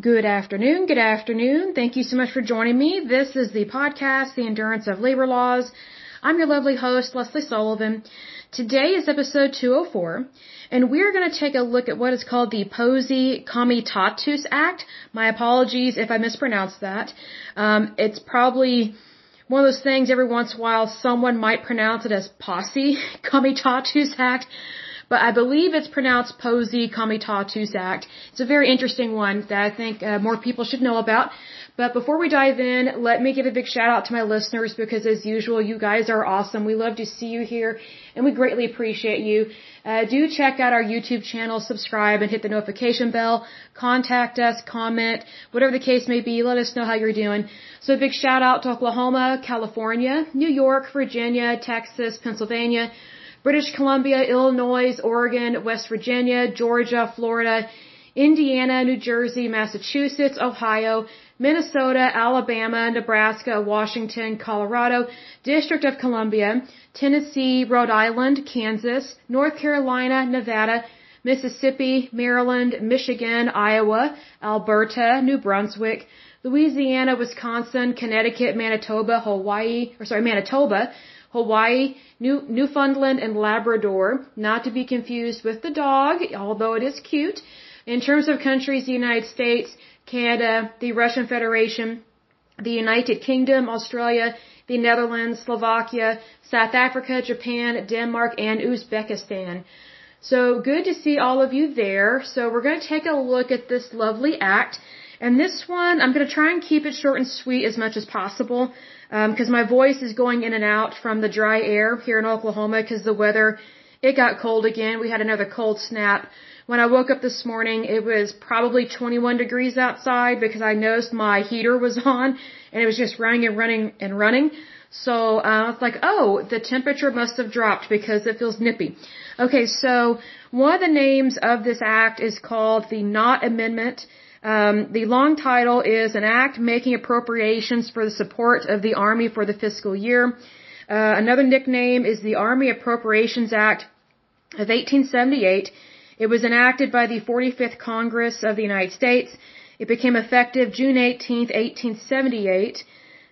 Good afternoon. Good afternoon. Thank you so much for joining me. This is the podcast, The Endurance of Labor Laws. I'm your lovely host, Leslie Sullivan. Today is episode 204, and we're going to take a look at what is called the Posey Comitatus Act. My apologies if I mispronounced that. Um, it's probably one of those things every once in a while someone might pronounce it as Posse Comitatus Act but I believe it's pronounced Posey Comitatus Act. It's a very interesting one that I think uh, more people should know about. But before we dive in, let me give a big shout out to my listeners because as usual, you guys are awesome. We love to see you here and we greatly appreciate you. Uh, do check out our YouTube channel, subscribe and hit the notification bell. Contact us, comment, whatever the case may be, let us know how you're doing. So a big shout out to Oklahoma, California, New York, Virginia, Texas, Pennsylvania, British Columbia, Illinois, Oregon, West Virginia, Georgia, Florida, Indiana, New Jersey, Massachusetts, Ohio, Minnesota, Alabama, Nebraska, Washington, Colorado, District of Columbia, Tennessee, Rhode Island, Kansas, North Carolina, Nevada, Mississippi, Maryland, Michigan, Iowa, Alberta, New Brunswick, Louisiana, Wisconsin, Connecticut, Manitoba, Hawaii, or sorry, Manitoba, Hawaii, New, Newfoundland, and Labrador, not to be confused with the dog, although it is cute. In terms of countries, the United States, Canada, the Russian Federation, the United Kingdom, Australia, the Netherlands, Slovakia, South Africa, Japan, Denmark, and Uzbekistan. So good to see all of you there. So we're going to take a look at this lovely act. And this one, I'm going to try and keep it short and sweet as much as possible because um, my voice is going in and out from the dry air here in Oklahoma because the weather, it got cold again. We had another cold snap. When I woke up this morning, it was probably 21 degrees outside because I noticed my heater was on and it was just running and running and running. So uh, was like, oh, the temperature must have dropped because it feels nippy. Okay, so one of the names of this act is called the Knott Amendment. Um, the long title is an act making appropriations for the support of the Army for the fiscal year. Uh, another nickname is the Army Appropriations Act of 1878. It was enacted by the 45th Congress of the United States. It became effective June 18, 1878.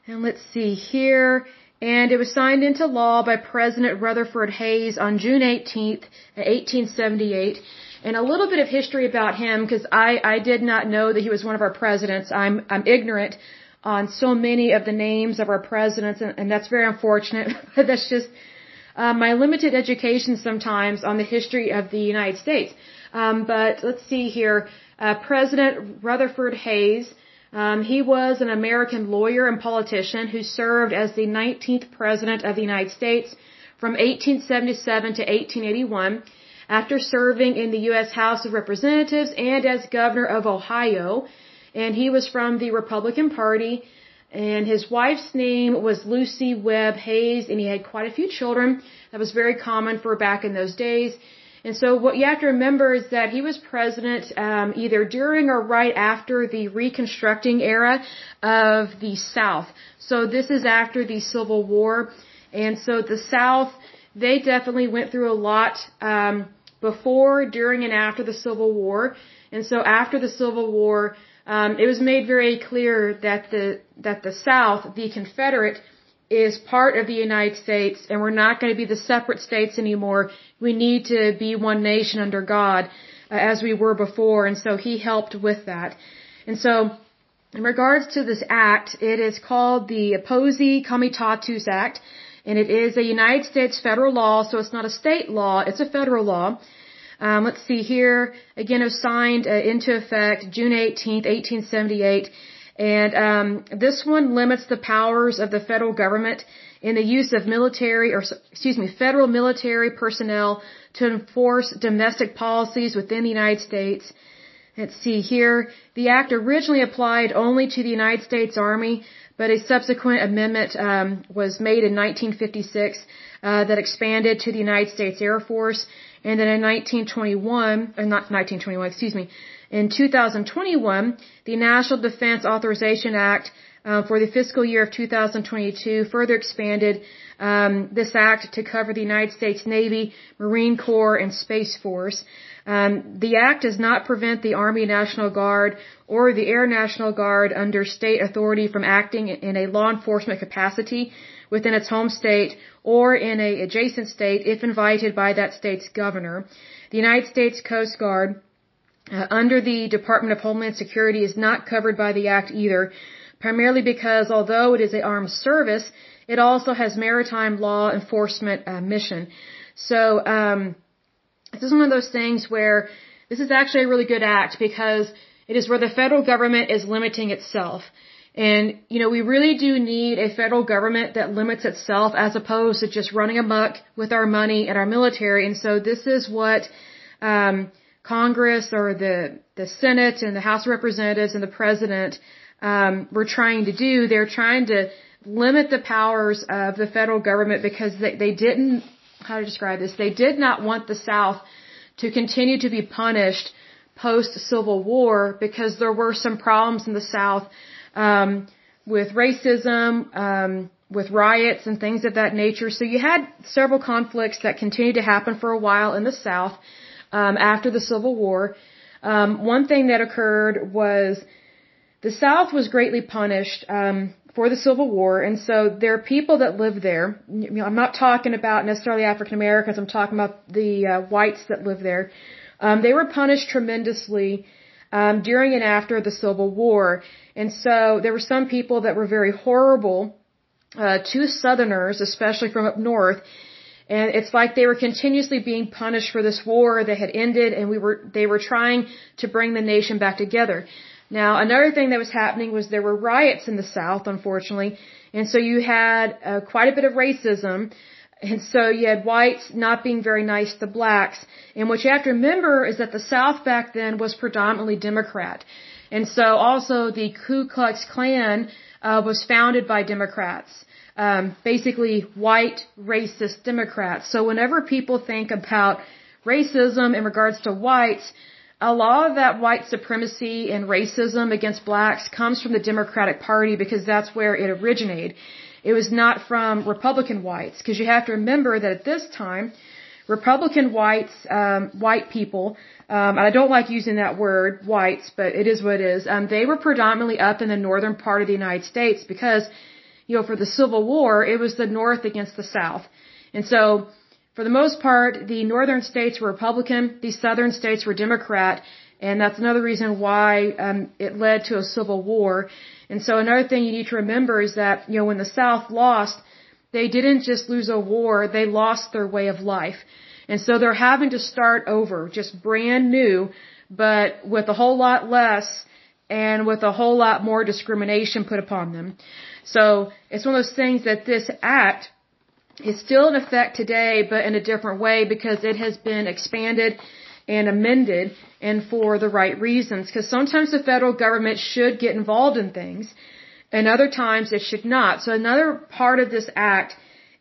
And let's see here. And it was signed into law by President Rutherford Hayes on June 18, 1878. And a little bit of history about him, because I, I did not know that he was one of our presidents. I'm, I'm ignorant on so many of the names of our presidents, and, and that's very unfortunate. but that's just uh, my limited education sometimes on the history of the United States. Um, but let's see here. Uh, President Rutherford Hayes, um, he was an American lawyer and politician who served as the 19th President of the United States from 1877 to 1881 after serving in the U.S. House of Representatives and as governor of Ohio. And he was from the Republican Party. And his wife's name was Lucy Webb Hayes, and he had quite a few children. That was very common for back in those days. And so what you have to remember is that he was president um, either during or right after the Reconstructing era of the South. So this is after the Civil War. And so the South, they definitely went through a lot. Um, before, during, and after the Civil War. And so after the Civil War, um, it was made very clear that the that the South, the Confederate, is part of the United States, and we're not going to be the separate states anymore. We need to be one nation under God, uh, as we were before. And so he helped with that. And so, in regards to this act, it is called the Posey Comitatus Act and it is a United States federal law, so it's not a state law, it's a federal law. Um, let's see here. Again, it was signed uh, into effect June 18, 1878. And um, this one limits the powers of the federal government in the use of military, or excuse me, federal military personnel to enforce domestic policies within the United States. Let's see here. The act originally applied only to the United States Army, but a subsequent amendment um, was made in 1956 uh, that expanded to the United States Air Force. And then in 1921, or not 1921, excuse me, in 2021, the National Defense Authorization Act uh, for the fiscal year of 2022 further expanded um, this act to cover the United States Navy, Marine Corps, and Space Force. Um, the act does not prevent the Army National Guard or the Air National Guard under state authority from acting in a law enforcement capacity within its home state or in a adjacent state if invited by that state's governor. The United States Coast Guard uh, under the Department of Homeland Security is not covered by the act either, primarily because although it is an armed service, it also has maritime law enforcement uh, mission. So um, this is one of those things where this is actually a really good act because it is where the federal government is limiting itself. And, you know, we really do need a federal government that limits itself as opposed to just running amok with our money and our military. And so this is what, um, Congress or the, the Senate and the House of Representatives and the President, um, were trying to do. They're trying to limit the powers of the federal government because they, they didn't, how to describe this, they did not want the South to continue to be punished post Civil War because there were some problems in the South um, with racism, um, with riots and things of that nature. So you had several conflicts that continued to happen for a while in the South um, after the Civil War. Um, one thing that occurred was the South was greatly punished um, for the Civil War, and so there are people that live there. You know, I'm not talking about necessarily African Americans. I'm talking about the uh, whites that live there. Um, they were punished tremendously um, during and after the Civil War, and so there were some people that were very horrible uh, to Southerners, especially from up north. And it's like they were continuously being punished for this war that had ended, and we were they were trying to bring the nation back together. Now, another thing that was happening was there were riots in the South, unfortunately, and so you had uh, quite a bit of racism. And so you had whites not being very nice to blacks. And what you have to remember is that the South back then was predominantly Democrat. And so also the Ku Klux Klan uh, was founded by Democrats. Um, basically white racist Democrats. So whenever people think about racism in regards to whites, a lot of that white supremacy and racism against blacks comes from the Democratic Party because that's where it originated. It was not from Republican whites because you have to remember that at this time, Republican whites, um, white people, um, and I don't like using that word, whites, but it is what it is. Um, they were predominantly up in the northern part of the United States because, you know, for the Civil War, it was the North against the South, and so for the most part, the northern states were Republican, the southern states were Democrat, and that's another reason why um, it led to a civil war. And so another thing you need to remember is that, you know, when the South lost, they didn't just lose a war, they lost their way of life. And so they're having to start over, just brand new, but with a whole lot less and with a whole lot more discrimination put upon them. So it's one of those things that this act is still in effect today, but in a different way because it has been expanded and amended and for the right reasons. Because sometimes the federal government should get involved in things and other times it should not. So another part of this act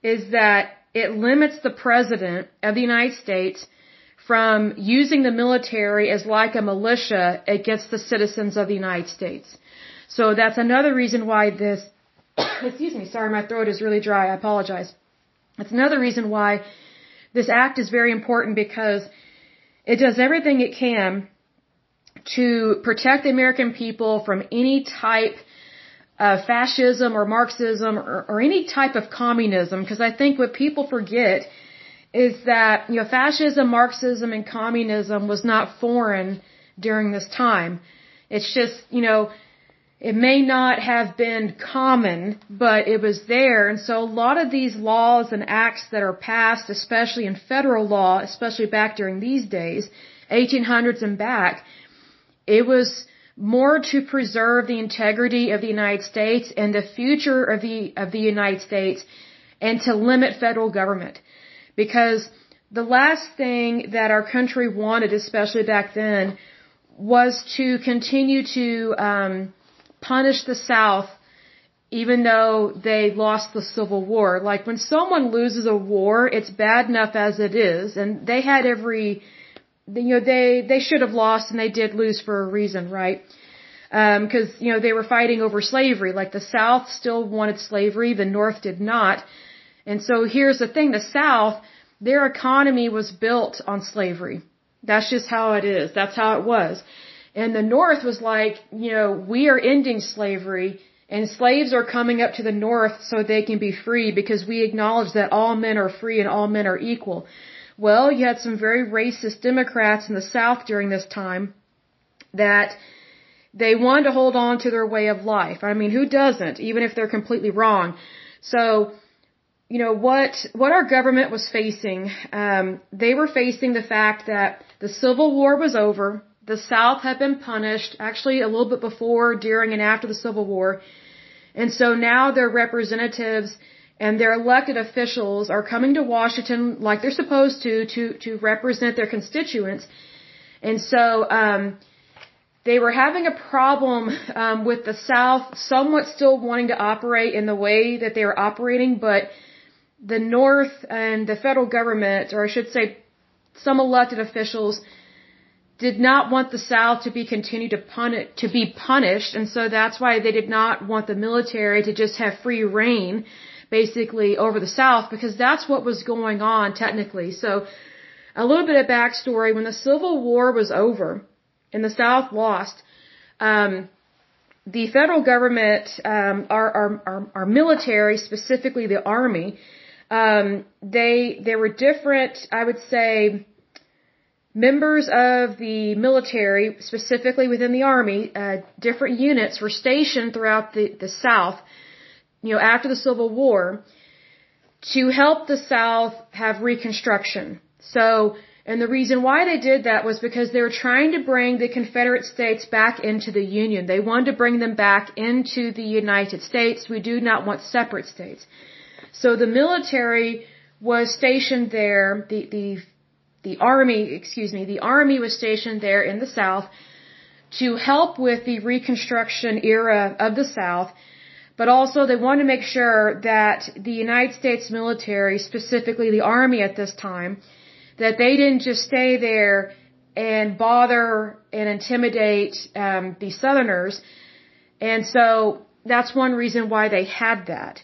is that it limits the president of the United States from using the military as like a militia against the citizens of the United States. So that's another reason why this, excuse me, sorry, my throat is really dry. I apologize. That's another reason why this act is very important because it does everything it can to protect the American people from any type of fascism or Marxism or, or any type of communism. Because I think what people forget is that, you know, fascism, Marxism, and communism was not foreign during this time. It's just, you know, it may not have been common, but it was there. And so a lot of these laws and acts that are passed, especially in federal law, especially back during these days, 1800s and back, it was more to preserve the integrity of the United States and the future of the, of the United States and to limit federal government. Because the last thing that our country wanted, especially back then, was to continue to, um, punish the South even though they lost the Civil War. Like when someone loses a war, it's bad enough as it is, and they had every, you know, they they should have lost, and they did lose for a reason, right? Because um, you know they were fighting over slavery. Like the South still wanted slavery, the North did not. And so here's the thing: the South, their economy was built on slavery. That's just how it is. That's how it was. And the North was like, you know, we are ending slavery and slaves are coming up to the North so they can be free because we acknowledge that all men are free and all men are equal. Well, you had some very racist Democrats in the South during this time that they wanted to hold on to their way of life. I mean, who doesn't, even if they're completely wrong? So, you know what what our government was facing um, they were facing the fact that the civil war was over the South had been punished, actually a little bit before, during, and after the Civil War. And so now their representatives and their elected officials are coming to Washington like they're supposed to, to, to represent their constituents. And so, um, they were having a problem um, with the South somewhat still wanting to operate in the way that they were operating, but the North and the federal government, or I should say, some elected officials, did not want the South to be continued to punish, to be punished, and so that's why they did not want the military to just have free reign, basically over the South, because that's what was going on technically. So, a little bit of backstory: when the Civil War was over, and the South lost, um, the federal government, um, our, our, our, our military, specifically the army, um, they there were different, I would say Members of the military, specifically within the army, uh, different units were stationed throughout the, the South, you know, after the Civil War, to help the South have reconstruction. So, and the reason why they did that was because they were trying to bring the Confederate States back into the Union. They wanted to bring them back into the United States. We do not want separate states. So the military was stationed there, the, the the army, excuse me, the army was stationed there in the South to help with the Reconstruction era of the South, but also they wanted to make sure that the United States military, specifically the army at this time, that they didn't just stay there and bother and intimidate um, the Southerners. And so that's one reason why they had that.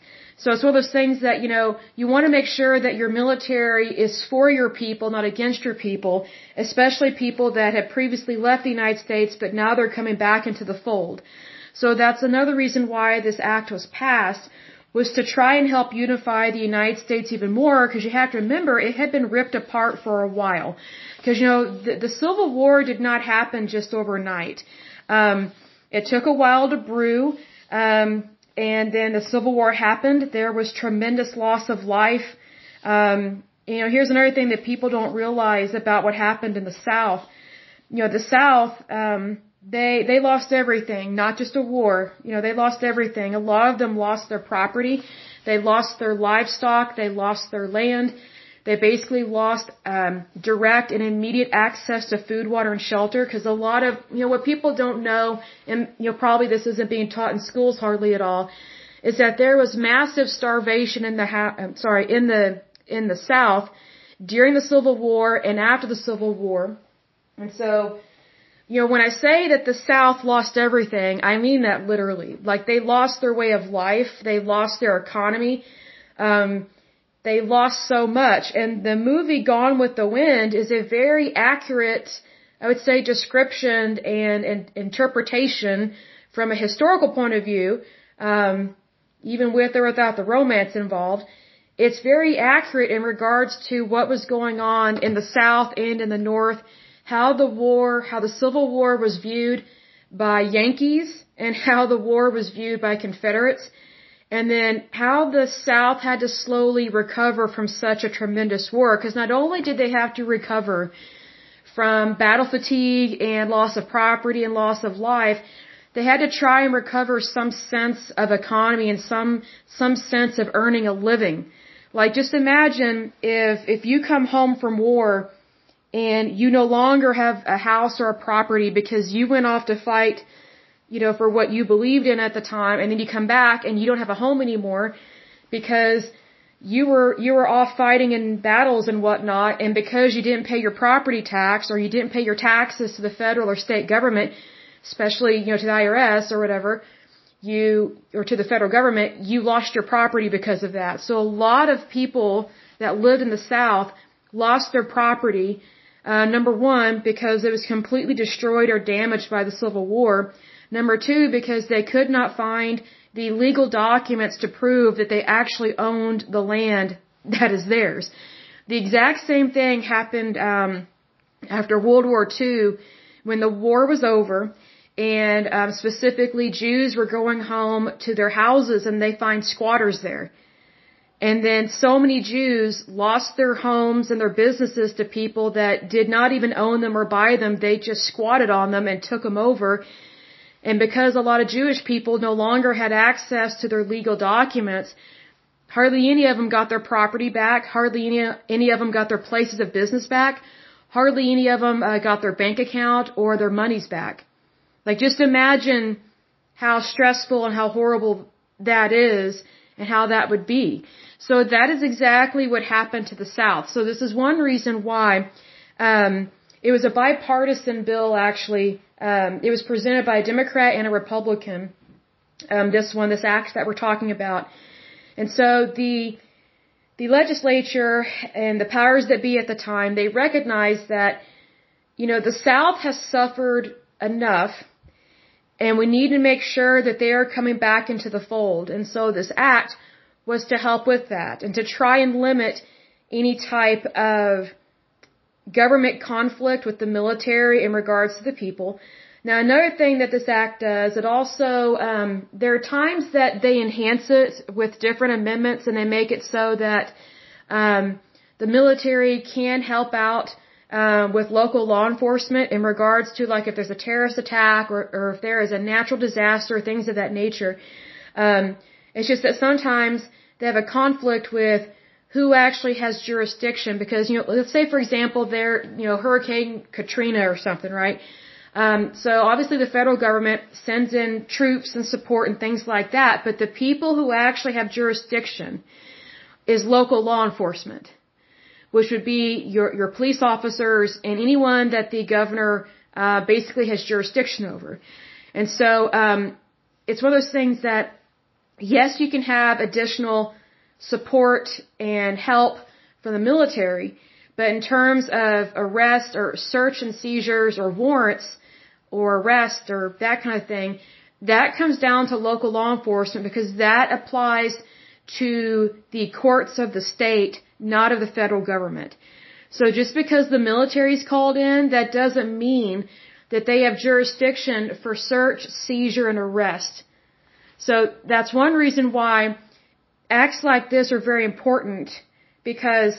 So it's one of those things that, you know, you want to make sure that your military is for your people, not against your people, especially people that have previously left the United States, but now they're coming back into the fold. So that's another reason why this act was passed, was to try and help unify the United States even more, because you have to remember it had been ripped apart for a while. Because, you know, the, the Civil War did not happen just overnight. Um, it took a while to brew. Um, and then the Civil War happened. There was tremendous loss of life. Um, you know, here's another thing that people don't realize about what happened in the South. You know, the South, um, they they lost everything, not just a war. You know, they lost everything. A lot of them lost their property, they lost their livestock, they lost their land. They basically lost um, direct and immediate access to food, water, and shelter because a lot of you know what people don't know, and you know probably this isn't being taught in schools hardly at all, is that there was massive starvation in the ha- I'm sorry in the in the South during the Civil War and after the Civil War, and so you know, when I say that the South lost everything, I mean that literally. Like they lost their way of life, they lost their economy. Um, they lost so much. And the movie Gone with the Wind is a very accurate, I would say, description and, and interpretation from a historical point of view, um, even with or without the romance involved. It's very accurate in regards to what was going on in the South and in the North, how the war, how the Civil War was viewed by Yankees, and how the war was viewed by Confederates and then how the South had to slowly recover from such a tremendous war. Because not only did they have to recover from battle fatigue and loss of property and loss of life, they had to try and recover some sense of economy and some some sense of earning a living. Like just imagine if if you come home from war and you no longer have a house or a property because you went off to fight you know, for what you believed in at the time, and then you come back and you don't have a home anymore because you were you were off fighting in battles and whatnot, and because you didn't pay your property tax or you didn't pay your taxes to the federal or state government, especially you know to the IRS or whatever, you or to the federal government, you lost your property because of that. So a lot of people that lived in the South lost their property. Uh, number one, because it was completely destroyed or damaged by the Civil War. Number two, because they could not find the legal documents to prove that they actually owned the land that is theirs. The exact same thing happened um, after World War II when the war was over and um, specifically Jews were going home to their houses and they find squatters there. And then so many Jews lost their homes and their businesses to people that did not even own them or buy them. They just squatted on them and took them over and because a lot of Jewish people no longer had access to their legal documents, hardly any of them got their property back, hardly any, any of them got their places of business back, hardly any of them uh, got their bank account or their monies back. Like just imagine how stressful and how horrible that is and how that would be. So that is exactly what happened to the South. So this is one reason why um, it was a bipartisan bill actually um, it was presented by a Democrat and a Republican. Um, this one, this act that we're talking about, and so the the legislature and the powers that be at the time they recognized that you know the South has suffered enough, and we need to make sure that they are coming back into the fold. And so this act was to help with that and to try and limit any type of government conflict with the military in regards to the people. Now, another thing that this act does, it also, um, there are times that they enhance it with different amendments and they make it so that um, the military can help out um, with local law enforcement in regards to like if there's a terrorist attack or, or if there is a natural disaster, things of that nature. Um, it's just that sometimes they have a conflict with who actually has jurisdiction because, you know, let's say for example there, you know, Hurricane Katrina or something, right? Um, so obviously the federal government sends in troops and support and things like that, but the people who actually have jurisdiction is local law enforcement, which would be your, your police officers and anyone that the governor uh, basically has jurisdiction over. And so um, it's one of those things that, yes, you can have additional support and help from the military, but in terms of arrest or search and seizures or warrants or arrest or that kind of thing, that comes down to local law enforcement because that applies to the courts of the state, not of the federal government. So just because the military is called in, that doesn't mean that they have jurisdiction for search, seizure, and arrest. So that's one reason why acts like this are very important because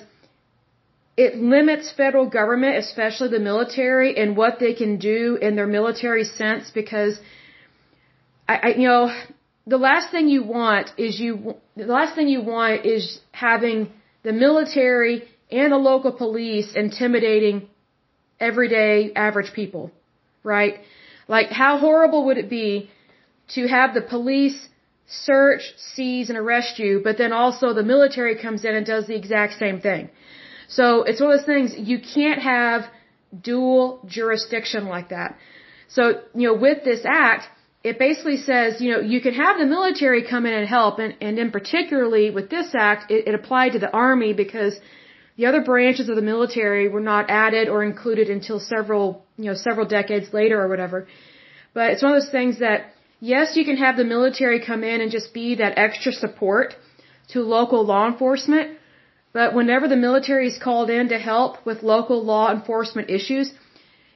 it limits federal government, especially the military, and what they can do in their military sense because I, I you know the last thing you want is you the last thing you want is having the military and the local police intimidating everyday average people, right? Like how horrible would it be to have the police search, seize, and arrest you, but then also the military comes in and does the exact same thing. So it's one of those things, you can't have dual jurisdiction like that. So, you know, with this act, it basically says, you know, you can have the military come in and help, and, and in particularly with this act, it, it applied to the army because the other branches of the military were not added or included until several, you know, several decades later or whatever. But it's one of those things that Yes, you can have the military come in and just be that extra support to local law enforcement, but whenever the military is called in to help with local law enforcement issues,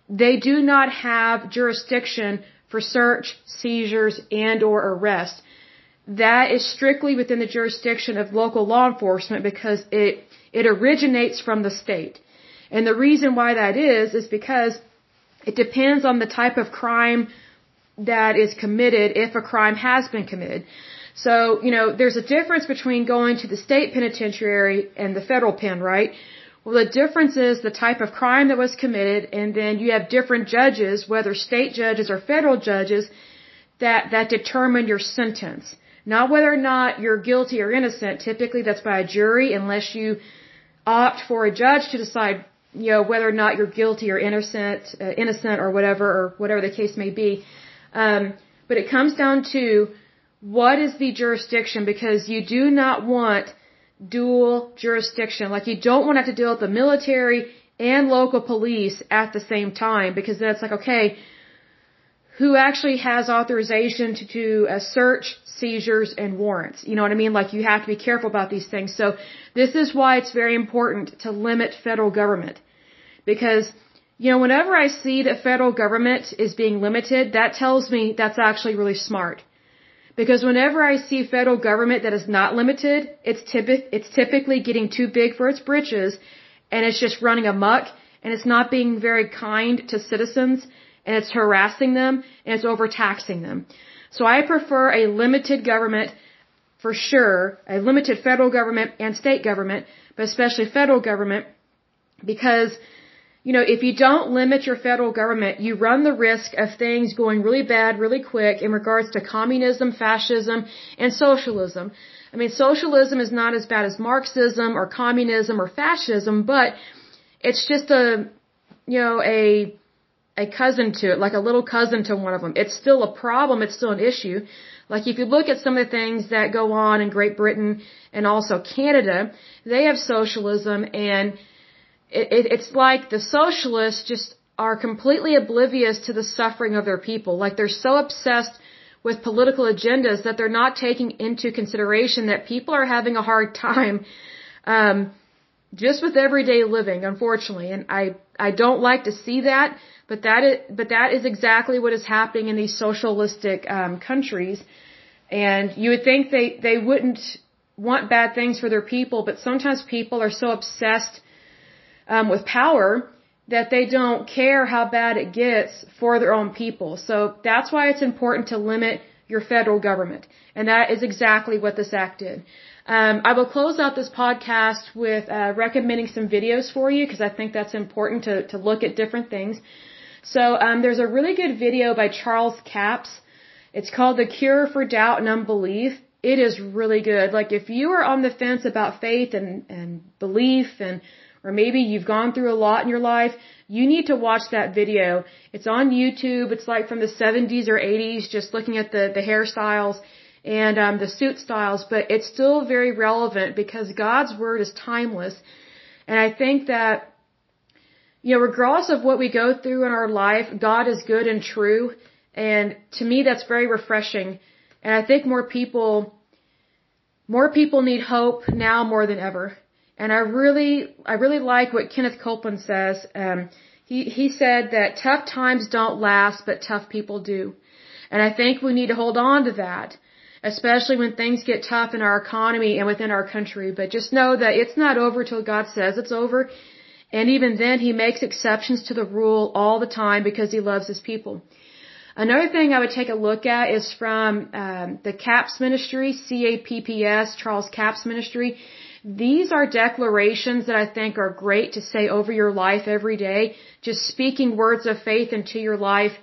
they do not have jurisdiction for search, seizures, and or arrest. That is strictly within the jurisdiction of local law enforcement because it, it originates from the state. And the reason why that is, is because it depends on the type of crime that is committed if a crime has been committed. So, you know, there's a difference between going to the state penitentiary and the federal pen, right? Well, the difference is the type of crime that was committed, and then you have different judges, whether state judges or federal judges, that, that determine your sentence. Not whether or not you're guilty or innocent. Typically that's by a jury unless you opt for a judge to decide, you know, whether or not you're guilty or innocent, uh, innocent or whatever, or whatever the case may be. Um, but it comes down to what is the jurisdiction because you do not want dual jurisdiction. Like you don't want to have to deal with the military and local police at the same time because then it's like, okay, who actually has authorization to do a search, seizures, and warrants? You know what I mean? Like you have to be careful about these things. So this is why it's very important to limit federal government because you know, whenever I see that federal government is being limited, that tells me that's actually really smart. Because whenever I see federal government that is not limited, it's, typi- it's typically getting too big for its britches and it's just running amuck and it's not being very kind to citizens and it's harassing them and it's overtaxing them. So I prefer a limited government for sure, a limited federal government and state government, but especially federal government because you know, if you don't limit your federal government, you run the risk of things going really bad really quick in regards to communism, fascism, and socialism. I mean, socialism is not as bad as Marxism or communism or fascism, but it's just a, you know, a, a cousin to it, like a little cousin to one of them. It's still a problem. It's still an issue. Like if you look at some of the things that go on in Great Britain and also Canada, they have socialism and it, it, it's like the socialists just are completely oblivious to the suffering of their people. Like they're so obsessed with political agendas that they're not taking into consideration that people are having a hard time um, just with everyday living, unfortunately. And I I don't like to see that, but that is but that is exactly what is happening in these socialistic um, countries. And you would think they they wouldn't want bad things for their people, but sometimes people are so obsessed um, with power that they don't care how bad it gets for their own people. So that's why it's important to limit your federal government. And that is exactly what this act did. Um, I will close out this podcast with uh, recommending some videos for you because I think that's important to, to look at different things. So um, there's a really good video by Charles Capps. It's called The Cure for Doubt and Unbelief. It is really good. Like if you are on the fence about faith and, and belief and or maybe you've gone through a lot in your life, you need to watch that video. It's on YouTube. It's like from the 70s or 80s, just looking at the, the hairstyles and um, the suit styles, but it's still very relevant because God's word is timeless. And I think that, you know, regardless of what we go through in our life, God is good and true. And to me, that's very refreshing. And I think more people, more people need hope now more than ever. And I really, I really like what Kenneth Copeland says. Um, he, he said that tough times don't last, but tough people do. And I think we need to hold on to that, especially when things get tough in our economy and within our country. But just know that it's not over till God says it's over. And even then, He makes exceptions to the rule all the time because He loves His people. Another thing I would take a look at is from um, the Capps ministry, C-A-P-P-S, Charles Capps ministry. These are declarations that I think are great to say over your life every day, just speaking words of faith into your life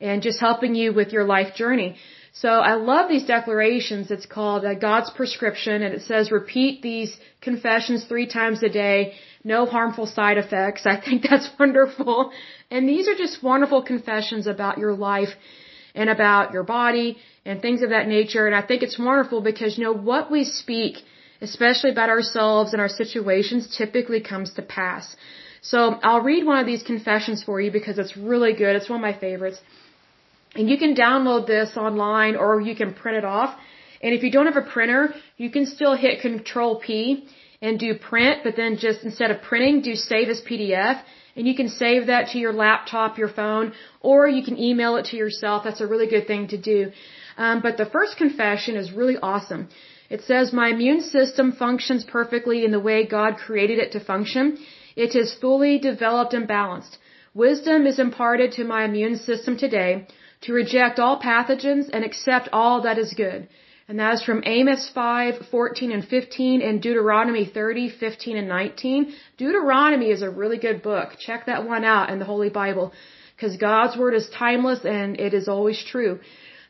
and just helping you with your life journey. So I love these declarations. It's called uh, God's prescription and it says repeat these confessions three times a day. No harmful side effects. I think that's wonderful. And these are just wonderful confessions about your life and about your body and things of that nature. And I think it's wonderful because, you know, what we speak especially about ourselves and our situations, typically comes to pass. So I'll read one of these confessions for you because it's really good. It's one of my favorites. And you can download this online or you can print it off. And if you don't have a printer, you can still hit Control P and do print, but then just instead of printing, do save as PDF. And you can save that to your laptop, your phone, or you can email it to yourself. That's a really good thing to do. Um, but the first confession is really awesome. It says, My immune system functions perfectly in the way God created it to function. It is fully developed and balanced. Wisdom is imparted to my immune system today to reject all pathogens and accept all that is good. And that is from Amos 5, 14 and 15 and Deuteronomy 30, 15 and 19. Deuteronomy is a really good book. Check that one out in the Holy Bible because God's Word is timeless and it is always true.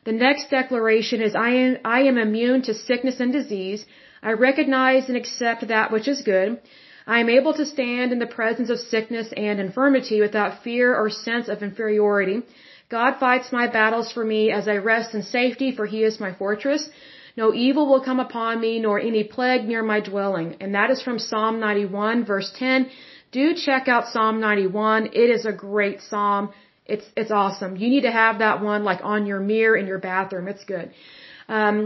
The next declaration is I am, I am immune to sickness and disease. I recognize and accept that which is good. I am able to stand in the presence of sickness and infirmity without fear or sense of inferiority. God fights my battles for me as I rest in safety, for he is my fortress. No evil will come upon me, nor any plague near my dwelling. And that is from Psalm 91, verse 10. Do check out Psalm 91. It is a great psalm. It's, it's awesome. You need to have that one like on your mirror in your bathroom. It's good. Um,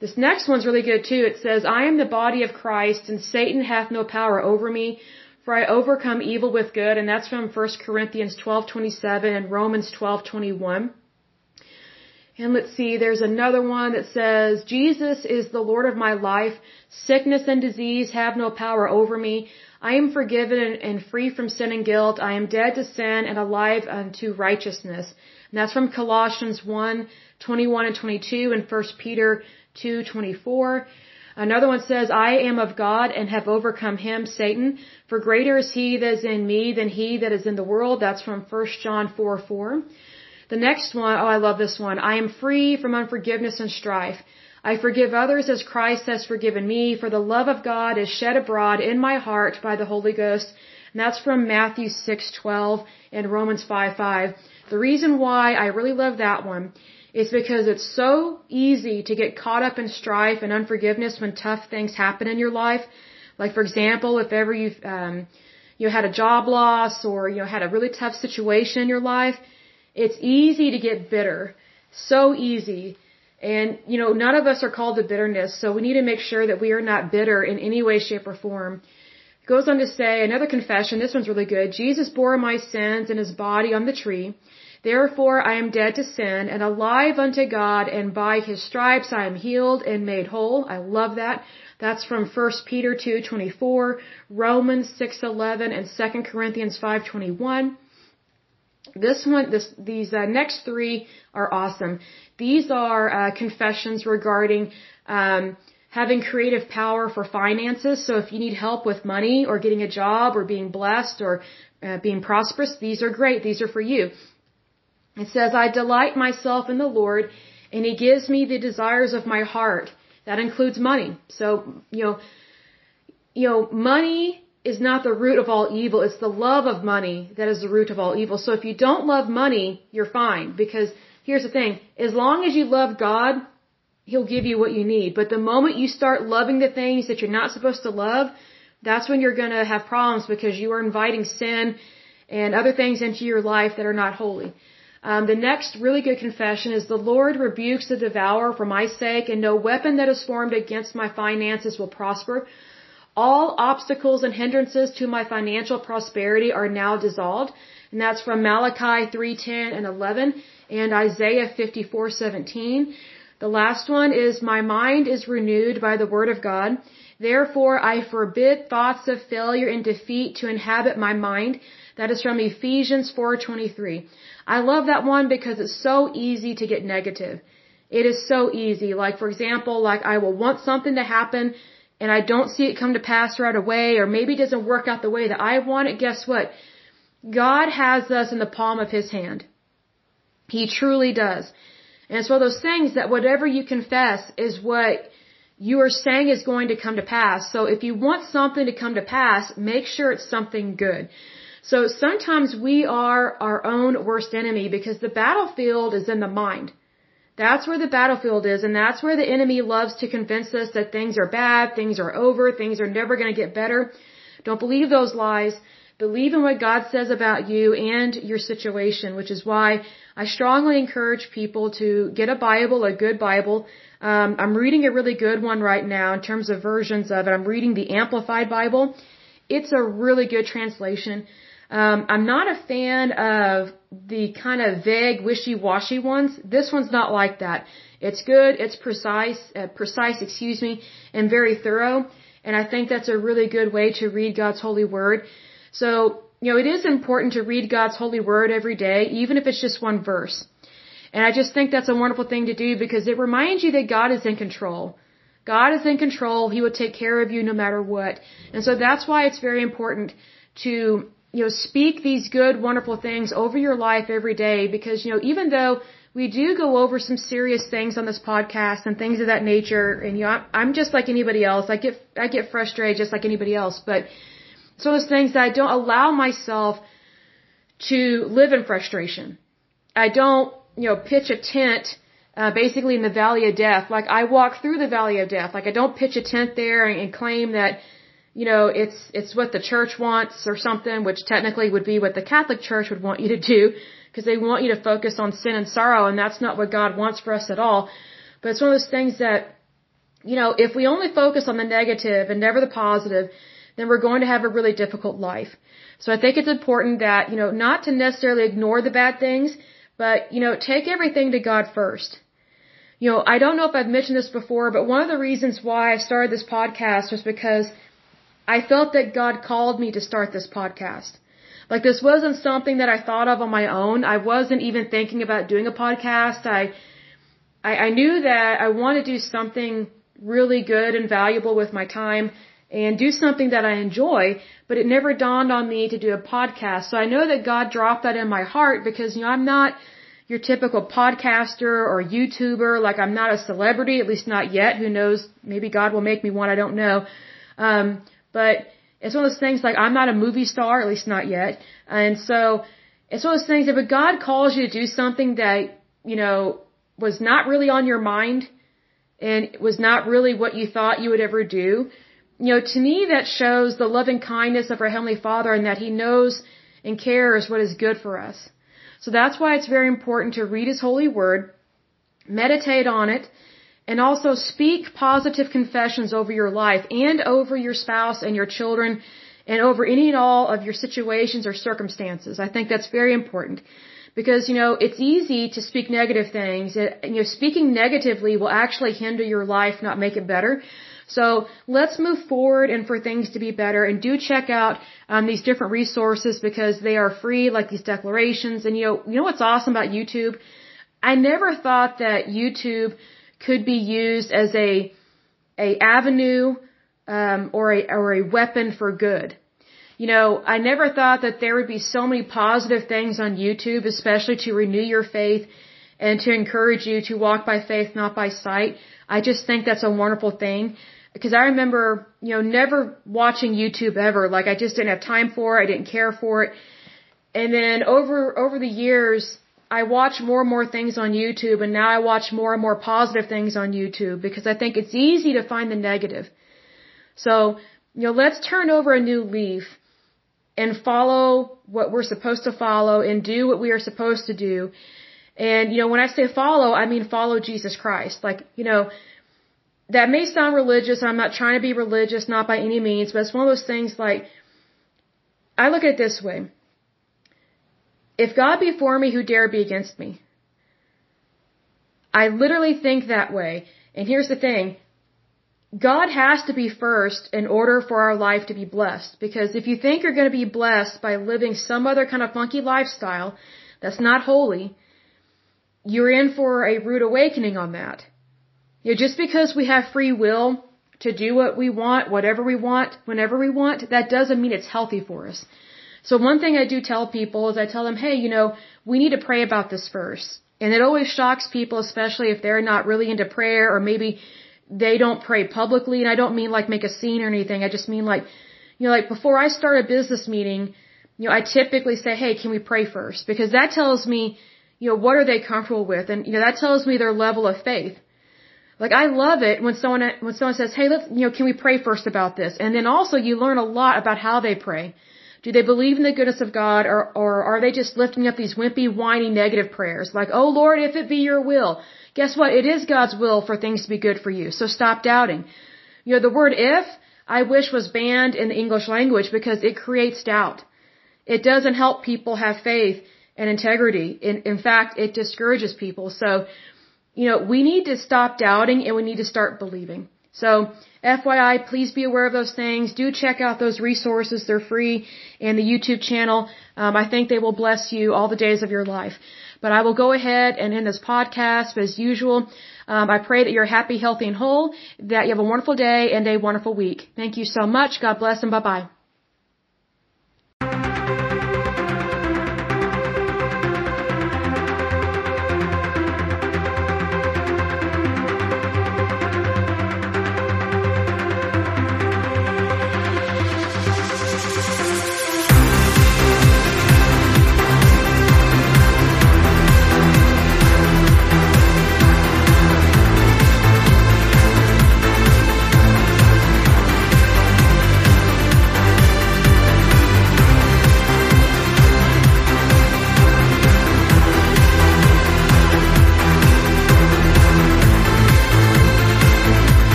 this next one's really good too. It says, I am the body of Christ and Satan hath no power over me for I overcome evil with good. And that's from 1 Corinthians 12:27 and Romans 12:21. And let's see, there's another one that says, Jesus is the Lord of my life. Sickness and disease have no power over me. I am forgiven and free from sin and guilt. I am dead to sin and alive unto righteousness. And that's from Colossians 1, 21 and 22 and 1 Peter 2, 24. Another one says, I am of God and have overcome him, Satan. For greater is he that is in me than he that is in the world. That's from 1 John 4, 4. The next one, oh, I love this one. I am free from unforgiveness and strife. I forgive others as Christ has forgiven me, for the love of God is shed abroad in my heart by the Holy Ghost. And that's from Matthew 6:12 and Romans 5:5. The reason why I really love that one is because it's so easy to get caught up in strife and unforgiveness when tough things happen in your life. Like for example, if ever you've um, you had a job loss or you know had a really tough situation in your life, it's easy to get bitter. So easy. And, you know, none of us are called to bitterness, so we need to make sure that we are not bitter in any way, shape, or form. It goes on to say, another confession, this one's really good. Jesus bore my sins in his body on the tree. Therefore I am dead to sin and alive unto God, and by his stripes I am healed and made whole. I love that. That's from 1 Peter 2:24, Romans 6:11, and 2 Corinthians 5:21. This one, this, these uh, next three are awesome. These are uh, confessions regarding um, having creative power for finances. So if you need help with money or getting a job or being blessed or uh, being prosperous, these are great. These are for you. It says, I delight myself in the Lord, and He gives me the desires of my heart. That includes money. So, you know, you know, money is not the root of all evil. It's the love of money that is the root of all evil. So if you don't love money, you're fine. Because here's the thing. As long as you love God, He'll give you what you need. But the moment you start loving the things that you're not supposed to love, that's when you're gonna have problems because you are inviting sin and other things into your life that are not holy. Um, the next really good confession is the Lord rebukes the devourer for my sake, and no weapon that is formed against my finances will prosper. All obstacles and hindrances to my financial prosperity are now dissolved. And that's from Malachi 3:10 and 11 and Isaiah 54:17. The last one is my mind is renewed by the word of God. Therefore I forbid thoughts of failure and defeat to inhabit my mind. That is from Ephesians 4:23. I love that one because it's so easy to get negative. It is so easy. Like for example, like I will want something to happen and I don't see it come to pass right away or maybe it doesn't work out the way that I want it. Guess what? God has us in the palm of his hand. He truly does. And it's one of those things that whatever you confess is what you are saying is going to come to pass. So if you want something to come to pass, make sure it's something good. So sometimes we are our own worst enemy because the battlefield is in the mind. That's where the battlefield is, and that's where the enemy loves to convince us that things are bad, things are over, things are never going to get better. Don't believe those lies. Believe in what God says about you and your situation, which is why I strongly encourage people to get a Bible, a good Bible. Um, I'm reading a really good one right now in terms of versions of it. I'm reading the Amplified Bible. It's a really good translation. Um, I'm not a fan of the kind of vague, wishy-washy ones. This one's not like that. It's good, it's precise, uh, precise, excuse me, and very thorough. And I think that's a really good way to read God's holy word. So, you know, it is important to read God's holy word every day, even if it's just one verse. And I just think that's a wonderful thing to do because it reminds you that God is in control. God is in control. He will take care of you no matter what. And so that's why it's very important to you know, speak these good, wonderful things over your life every day because, you know, even though we do go over some serious things on this podcast and things of that nature. And you know, I'm just like anybody else. I get I get frustrated just like anybody else. But it's one of those things that I don't allow myself to live in frustration. I don't you know pitch a tent. Uh, basically in the valley of death, like I walk through the valley of death, like I don't pitch a tent there and, and claim that, you know, it's it's what the church wants or something, which technically would be what the Catholic Church would want you to do because they want you to focus on sin and sorrow, and that's not what God wants for us at all. But it's one of those things that, you know, if we only focus on the negative and never the positive, then we're going to have a really difficult life. So I think it's important that, you know, not to necessarily ignore the bad things, but, you know, take everything to God first. You know, I don't know if I've mentioned this before, but one of the reasons why I started this podcast was because I felt that God called me to start this podcast. Like this wasn't something that I thought of on my own. I wasn't even thinking about doing a podcast. I, I, I knew that I want to do something really good and valuable with my time and do something that I enjoy, but it never dawned on me to do a podcast. So I know that God dropped that in my heart because, you know, I'm not your typical podcaster or YouTuber. Like I'm not a celebrity, at least not yet. Who knows? Maybe God will make me one. I don't know. Um, but it's one of those things like I'm not a movie star, at least not yet. And so it's one of those things that if God calls you to do something that, you know, was not really on your mind and was not really what you thought you would ever do, you know, to me that shows the loving kindness of our Heavenly Father and that He knows and cares what is good for us. So that's why it's very important to read His holy word, meditate on it, and also speak positive confessions over your life and over your spouse and your children and over any and all of your situations or circumstances. I think that's very important because, you know, it's easy to speak negative things. It, you know, speaking negatively will actually hinder your life, not make it better. So let's move forward and for things to be better and do check out um, these different resources because they are free, like these declarations. And you know, you know what's awesome about YouTube? I never thought that YouTube could be used as a a avenue um, or a or a weapon for good. You know, I never thought that there would be so many positive things on YouTube, especially to renew your faith and to encourage you to walk by faith, not by sight. I just think that's a wonderful thing because I remember, you know, never watching YouTube ever. Like I just didn't have time for it. I didn't care for it. And then over over the years, I watch more and more things on YouTube and now I watch more and more positive things on YouTube because I think it's easy to find the negative. So, you know, let's turn over a new leaf and follow what we're supposed to follow and do what we are supposed to do. And, you know, when I say follow, I mean follow Jesus Christ. Like, you know, that may sound religious. I'm not trying to be religious, not by any means, but it's one of those things like, I look at it this way. If God be for me, who dare be against me? I literally think that way. And here's the thing. God has to be first in order for our life to be blessed. Because if you think you're going to be blessed by living some other kind of funky lifestyle that's not holy, you're in for a rude awakening on that. You know, just because we have free will to do what we want, whatever we want, whenever we want, that doesn't mean it's healthy for us. So one thing I do tell people is I tell them, hey, you know, we need to pray about this first. And it always shocks people, especially if they're not really into prayer or maybe they don't pray publicly. And I don't mean like make a scene or anything. I just mean like, you know, like before I start a business meeting, you know, I typically say, hey, can we pray first? Because that tells me, you know, what are they comfortable with? And, you know, that tells me their level of faith. Like I love it when someone, when someone says, hey, let's, you know, can we pray first about this? And then also you learn a lot about how they pray. Do they believe in the goodness of God or, or are they just lifting up these wimpy, whiny, negative prayers like, oh Lord, if it be your will? Guess what? It is God's will for things to be good for you. So stop doubting. You know, the word if, I wish was banned in the English language because it creates doubt. It doesn't help people have faith and integrity. In, in fact, it discourages people. So, you know, we need to stop doubting and we need to start believing. So, FYI, please be aware of those things. Do check out those resources. They're free and the YouTube channel. Um, I think they will bless you all the days of your life. But I will go ahead and end this podcast. As usual, um, I pray that you're happy, healthy, and whole, that you have a wonderful day and a wonderful week. Thank you so much. God bless and bye bye.